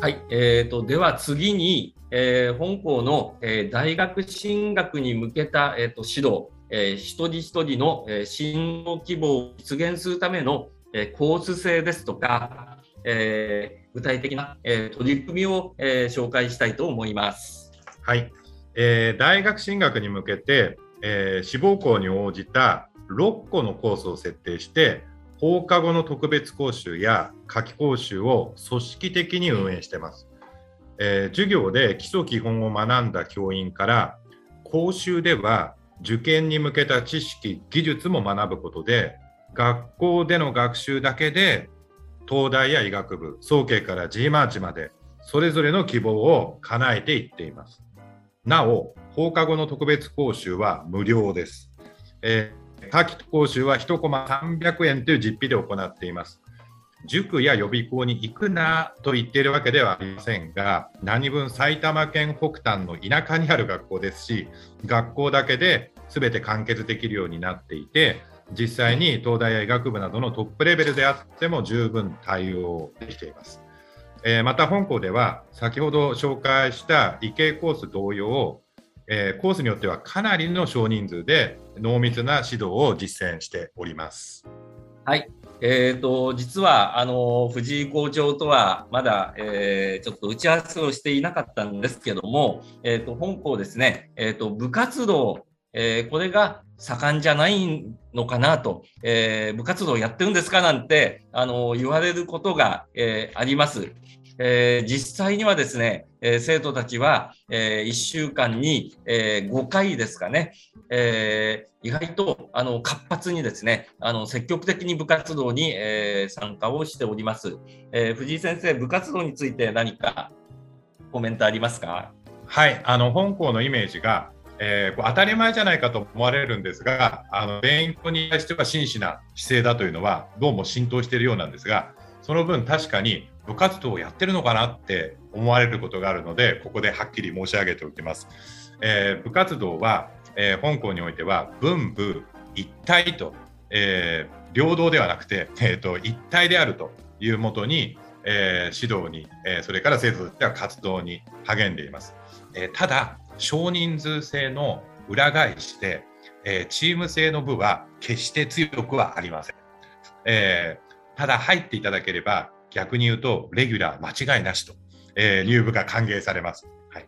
はい、えーと、では次に、えー、本校の、えー、大学進学に向けた、えーと、指導、えー、一人一人の、えー、進路希望を実現するための、えー、コース制ですとか、えー、具体的な、えー、取り組みを、えー、紹介したいと思います。はい、えー、大学進学に向けて、えー、志望校に応じた6個のコースを設定して放課後の特別講習や夏季講習を組織的に運営してます。えー、授業で基礎基本を学んだ教員から講習では受験に向けた知識技術も学ぶことで学校での学習だけで東大や医学部早慶から G マーチまでそれぞれの希望を叶えていっていますなお放課後の特別講習は無料です、え夏季講習は1コマ300円という実費で行っています。塾や予備校に行くなと言っているわけではありませんが、何分埼玉県北端の田舎にある学校ですし、学校だけで全て完結できるようになっていて、実際に東大や医学部などのトップレベルであっても十分対応できています。えー、また本校では先ほど紹介した理系コース同様えー、コースによってはかなりの少人数で濃密な指導を実践しております。はい、えーと、実はあの藤井校長とはまだ、えー、ちょっと打ち合わせをしていなかったんですけども、えーと、本校ですね、えーと、部活動、えー、これが盛んじゃないのかなと、えー、部活動やってるんですかなんてあの言われることが、えー、あります。えー、実際にはですね、えー、生徒たちは、えー、1週間に、えー、5回ですかね、えー、意外とあの活発にですね、あの積極的に部活動に、えー、参加をしております、えー。藤井先生、部活動について何かコメントありますか？はい、あの本校のイメージが、えー、当たり前じゃないかと思われるんですが、あの勉強に対しては真摯な姿勢だというのは、どうも浸透しているようなんですが、その分確かに部活動をやってるのかなって思われることがあるのでここではっきり申し上げておきます。えー、部活動は、えー、本校においては文部一体と、えー、平等ではなくて、えーと、一体であるというもとに、えー、指導に、えー、それから生徒たちは活動に励んでいます。えー、ただ少人数制の裏返しで、えー、チーム制の部は決して強くはありません。えー、ただ入っていただければ逆に言うと、レギュラー間違いなしと、えー、入部が歓迎されます。はい、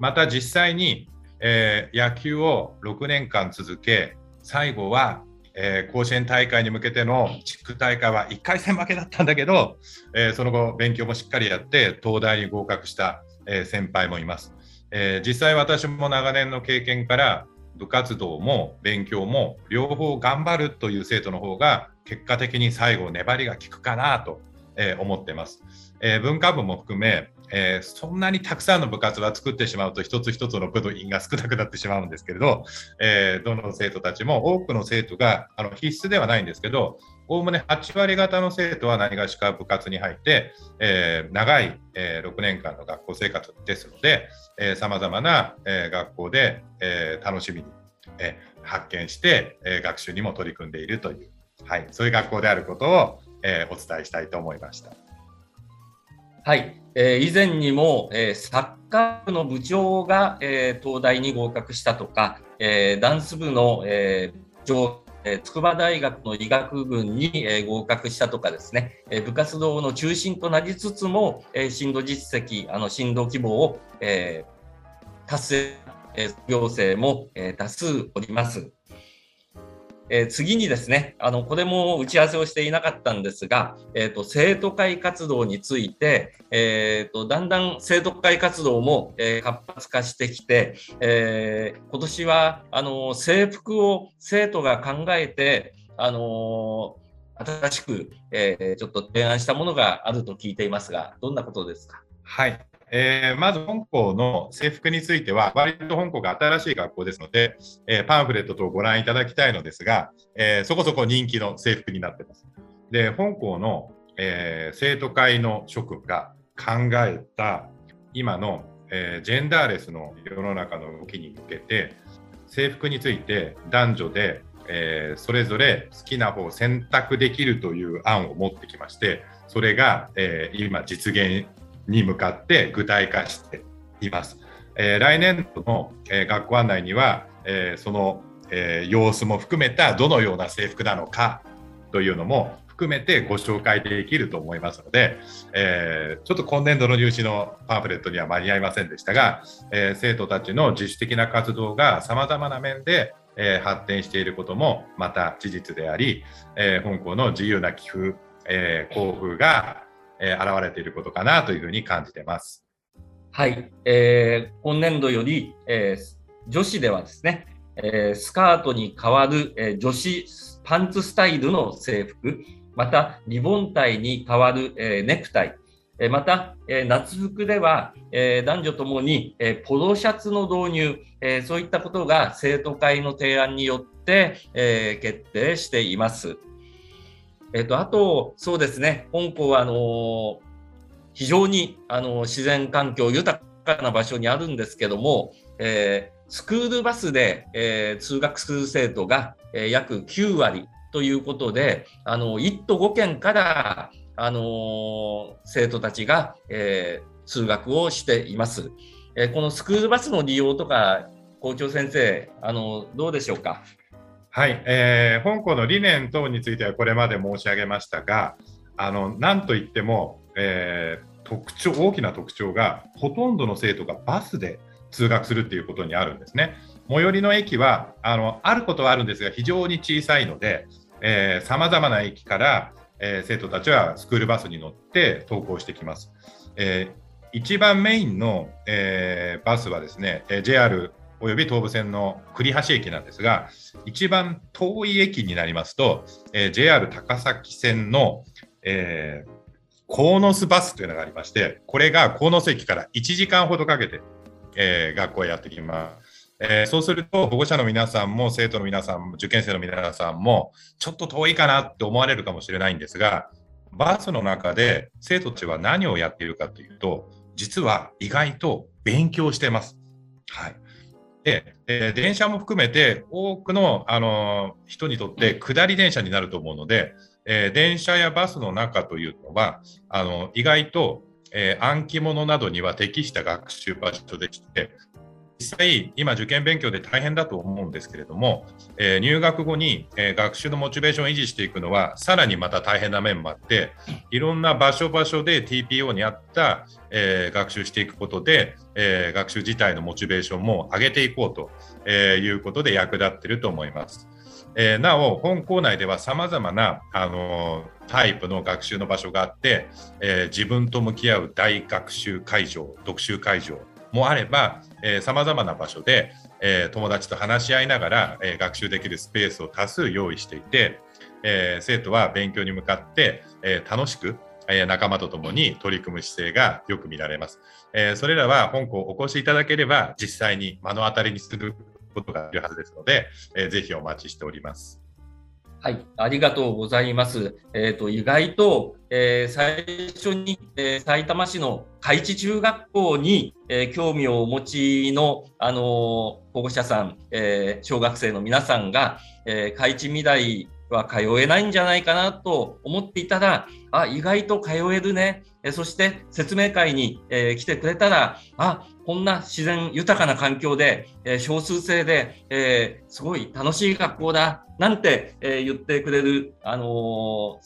また実際に、えー、野球を6年間続け、最後は、えー、甲子園大会に向けての地区大会は1回戦負けだったんだけど、え、その後、勉強もしっかりやって、東大に合格した、え、先輩もいます。え、実際私も長年の経験から部活動も勉強も両方頑張るという生徒の方が結果的に最後粘りが効くかなとえ、思ってます。え、文化部も含め、えー、そんなにたくさんの部活は作ってしまうと一つ一つの部員が少なくなってしまうんですけれど、えー、どの生徒たちも多くの生徒があの必須ではないんですけどおおむね8割方の生徒は何がしか部活に入って、えー、長い、え、6年間の学校生活ですのでさまざまな、え、学校で、え、楽しみに、え、発見して、え、学習にも取り組んでいるという、はい、そういう学校であることをえ、お伝えしたいと思いました。はい、えー、以前にも、えー、サッカー部の部長が、えー、東大に合格したとか、えー、ダンス部の、えー、上え筑波大学の医学部に、えー、合格したとかですね、えー、部活動の中心となりつつも、えー、進路実績、あの進路希望を、えー、達成、えー、行政も、えー、多数おります。えー、次にですね、あのこれも打ち合わせをしていなかったんですが、えーと、生徒会活動について、えーと、だんだん生徒会活動も、えー、活発化してきて、えー、今年はあの制服を生徒が考えて、あの新しく、え、ちょっと提案したものがあると聞いていますが、どんなことですか？はい、えー、まず本校の制服については、割と本校が新しい学校ですので、えー、パンフレット等をご覧いただきたいのですが、えー、そこそこ人気の制服になっています。で、本校の、え生徒会の諸君が考えた今の、えジェンダーレスの世の中の動きに向けて、制服について男女で、えそれぞれ好きな方を選択できるという案を持ってきまして、それが、え今実現に向かって具体化しています。えー、来年度の、えー、学校案内には、えー、その、え様子も含めたどのような制服なのかというのも含めてご紹介できると思いますので、えちょっと今年度の入試のパンフレットには間に合いませんでしたが、え生徒たちの自主的な活動がさまざまな面でえ発展していることもまた事実であり、え本校の自由な寄付、え交付がえー、現れていることかなというふうに感じてます。はい、えー、今年度より、えー、女子ではですね、えー、スカートに代わる、えー、女子パンツスタイルの制服、またリボンタイに代わる、えー、ネクタイ、えー、また、えー、夏服では、えー、男女ともに、えー、ポロシャツの導入、えー、そういったことが生徒会の提案によって、えー、決定しています。えっと、あと、そうですね、本校は、あの非常に、あの自然環境豊かな場所にあるんですけども、えー、スクールバスで、えー、通学する生徒が、えー、約9割ということで、あの1都5県から、あの生徒たちが、え通学をしています。えこのスクールバスの利用とか、校長先生、あのどうでしょうか？はい、えー、香港の理念等についてはこれまで申し上げましたが、あのなんといっても、えー、特徴大きな特徴がほとんどの生徒がバスで通学するっていうことにあるんですね。最寄りの駅はあのあることはあるんですが非常に小さいので、さまざまな駅から、えー、生徒たちはスクールバスに乗って登校してきます。えー、一番メインの、えー、バスはですね、JR および東武線の栗橋駅なんですが、一番遠い駅になりますと、えー、JR 高崎線の、えー、鴻巣バスというのがありまして、これが鴻巣駅から1時間ほどかけて、えー、学校へやってきます。えー、そうすると、保護者の皆さんも生徒の皆さんも受験生の皆さんも、ちょっと遠いかなって思われるかもしれないんですが、バスの中で生徒たちは何をやっているかというと、実は意外と勉強してます。はい。で、えー、電車も含めて多くの、あのー、人にとって下り電車になると思うので、えー、電車やバスの中というのはあの意外と、え暗記物などには適した学習場所でして実際、今、受験勉強で大変だと思うんですけれども、えー、入学後に、えー、学習のモチベーションを維持していくのは、さらにまた大変な面もあって、いろんな場所場所で TPO に合った、えー、学習していくことで、え学習自体のモチベーションも上げていこうと、えいうことで役立っていると思います。えなお、本校内ではさまざまな、あのタイプの学習の場所があって、え自分と向き合う大学習会場、読習会場もあれば、さまざまな場所で、え、友達と話し合いながら、え、学習できるスペースを多数用意していて、え、生徒は勉強に向かって、え楽しく、え仲間と共に取り組む姿勢がよく見られます。えそれらは本校お越しいただければ実際に目の当たりにすることができるはずですので、えー、ぜひお待ちしております。はい、ありがとうございます。えっ、ー、と、意外と、えー、最初に、えー、埼玉市の海地中学校に、え興味をお持ちの、あの保護者さん、え小学生の皆さんが、え海地未来は通えないんじゃないかなと思っていたら、あ、意外と通えるね。えそして説明会に、え来てくれたら、あ、こんな自然豊かな環境で、え少数制で、えすごい楽しい学校だ、なんて、え言ってくれる、あの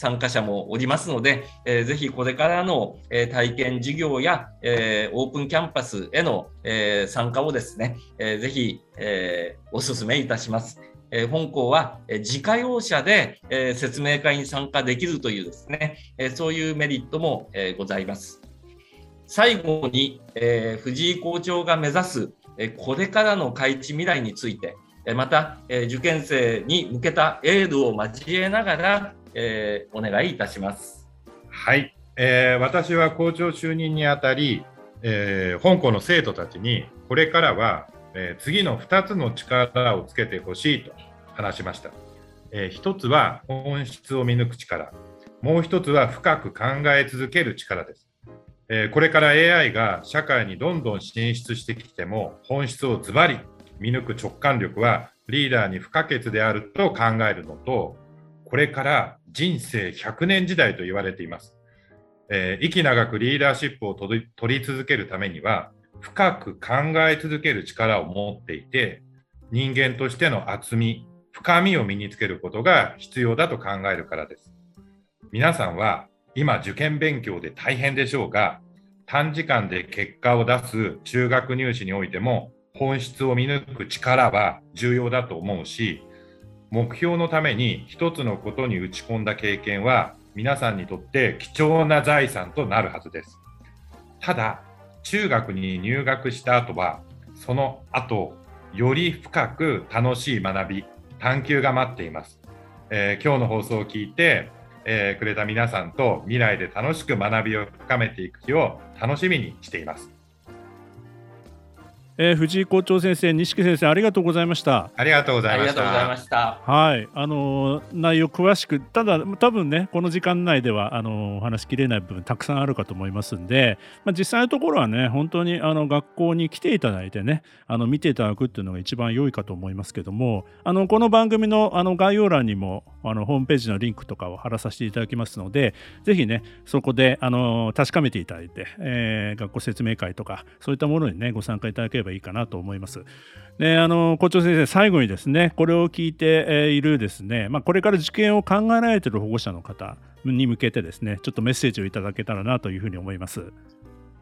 参加者もおりますので、えー、ぜひこれからの、えー、体験授業や、えー、オープンキャンパスへの、え参加をですね、えー、ぜひ、えお勧めいたします。え本校は、え自家用車で、え説明会に参加できるというですね、えそういうメリットも、えございます。最後に、え藤井校長が目指す、えこれからの開地未来について、えまた、え受験生に向けたエールを交えながら、えー、お願いいたします。はい、えー、私は校長就任にあたり、えー、本校の生徒たちにこれからは、えー、次の2つの力をつけてほしいと話しました、えー、1つは本質を見抜く力。もう1つは深く考え続ける力です、えー、これから AI が社会にどんどん進出してきても本質をズバリ見抜く直感力はリーダーに不可欠であると考えるのとこれから人生100年時代と言われています。えー、息長くリーダーシップを取り続けるためには、深く考え続ける力を持っていて、人間としての厚み、深みを身につけることが必要だと考えるからです。皆さんは今受験勉強で大変でしょうが、短時間で結果を出す中学入試においても本質を見抜く力は重要だと思うし、目標のために一つのことに打ち込んだ経験は皆さんにとって貴重な財産となるはずです。ただ、中学に入学した後は、その後、より深く楽しい学び、探求が待っています。えー、今日の放送を聞いて、えー、くれた皆さんと未来で楽しく学びを深めていく日を楽しみにしています。えー、藤井校長先生、錦先生、ありがとうございました。ありがとうございました。はい、あのー、内容詳しく、ただ、多分ね、この時間内では、あのー、話しきれない部分たくさんあるかと思いますんで。まあ、実際のところはね、本当に、あの、学校に来ていただいてね、あの、見ていただくっていうのが一番良いかと思いますけども。あの、この番組の、あの、概要欄にも、あの、ホームページのリンクとかを貼らさせていただきますので。ぜひね、そこで、あの、確かめていただいて、えー、学校説明会とか、そういったものにね、ご参加いただければいいかなと思います。。であの校長先生、最後にですねこれを聞いているですね、まあ、これから受験を考えられている保護者の方に向けてですねちょっとメッセージをいただけたらなというふうに思います。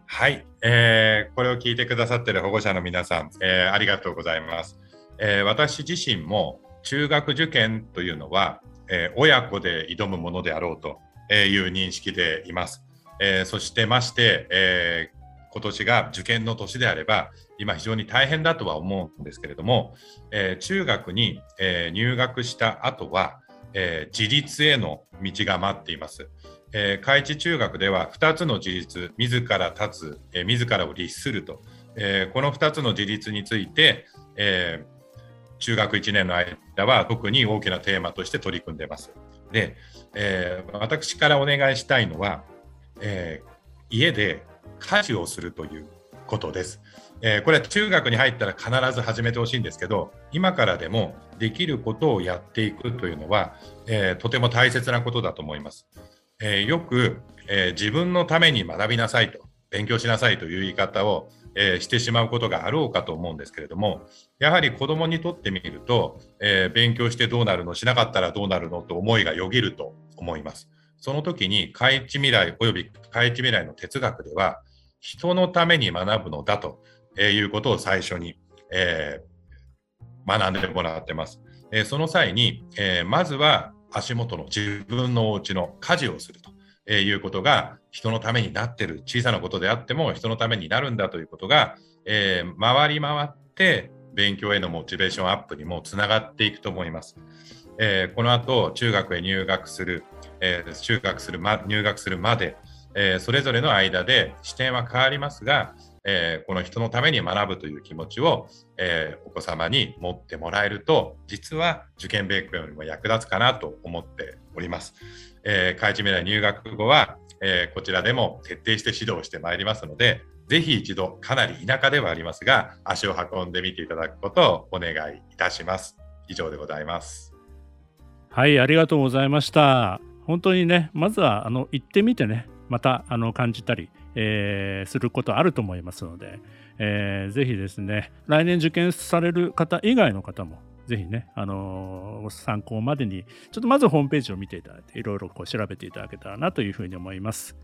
はい、えー、これを聞いてくださっている保護者の皆さん、えー、ありがとうございます。えー、私自身も中学受験というのは、えー、親子で挑むものであろうという認識でいます。えー、そしてまして、えー、今年が受験の年であれば今非常に大変だとは思うんですけれども、えー、中学に、えー、入学した後は、えー、自立への道が待っています。えー、開智中学では2つの自立、自ら立つ、えー、自らを律すると、えー、この2つの自立について、えー、中学1年の間は特に大きなテーマとして取り組んでます。で、えー、私からお願いしたいのは、えー、家で家事をするということです。えー、これは中学に入ったら必ず始めてほしいんですけど今からでもできることをやっていくというのは、えー、とても大切なことだと思います。えー、よく、え自分のために学びなさいと勉強しなさいという言い方を、えしてしまうことがあろうかと思うんですけれどもやはり子どもにとってみると、え勉強してどうなるのしなかったらどうなるのと思いがよぎると思います。その時に開智未来および開智未来の哲学では人のために学ぶのだとえいうことを最初に、えー、学んでもらってます。え、その際に、え、まずは足元の自分のお家の家事をすると。えいうことが人のためになってる小さなことであっても人のためになるんだということが、えー、回り回って勉強へのモチベーションアップにもつながっていくと思います。えー、この後中学へ入学する、えー、中学する、ま、入学するまで、え、それぞれの間で視点は変わりますが、えー、この人のために学ぶという気持ちを、えー、お子様に持ってもらえると実は受験勉強にも役立つかなと思っております。えー、開智未来入学後は、えー、こちらでも徹底して指導してまいりますのでぜひ一度かなり田舎ではありますが足を運んでみていただくことをお願いいたします。以上でございます。はいありがとうございました。本当にねまずはあの行ってみてねまたあの感じたりえー、することあると思いますので、えー、ぜひですね、来年受験される方以外の方も、ぜひね、あのー、参考までに、ちょっとまずホームページを見ていただいて、いろいろこう調べていただけたらなというふうに思います。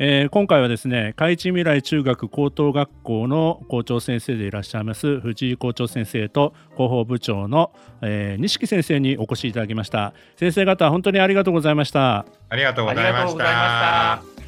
えー、今回はですね、海地未来中学高等学校の校長先生でいらっしゃいます藤井校長先生と広報部長の、えー、西木先生にお越しいただきました。先生方、本当にありがとうございました。ありがとうございました。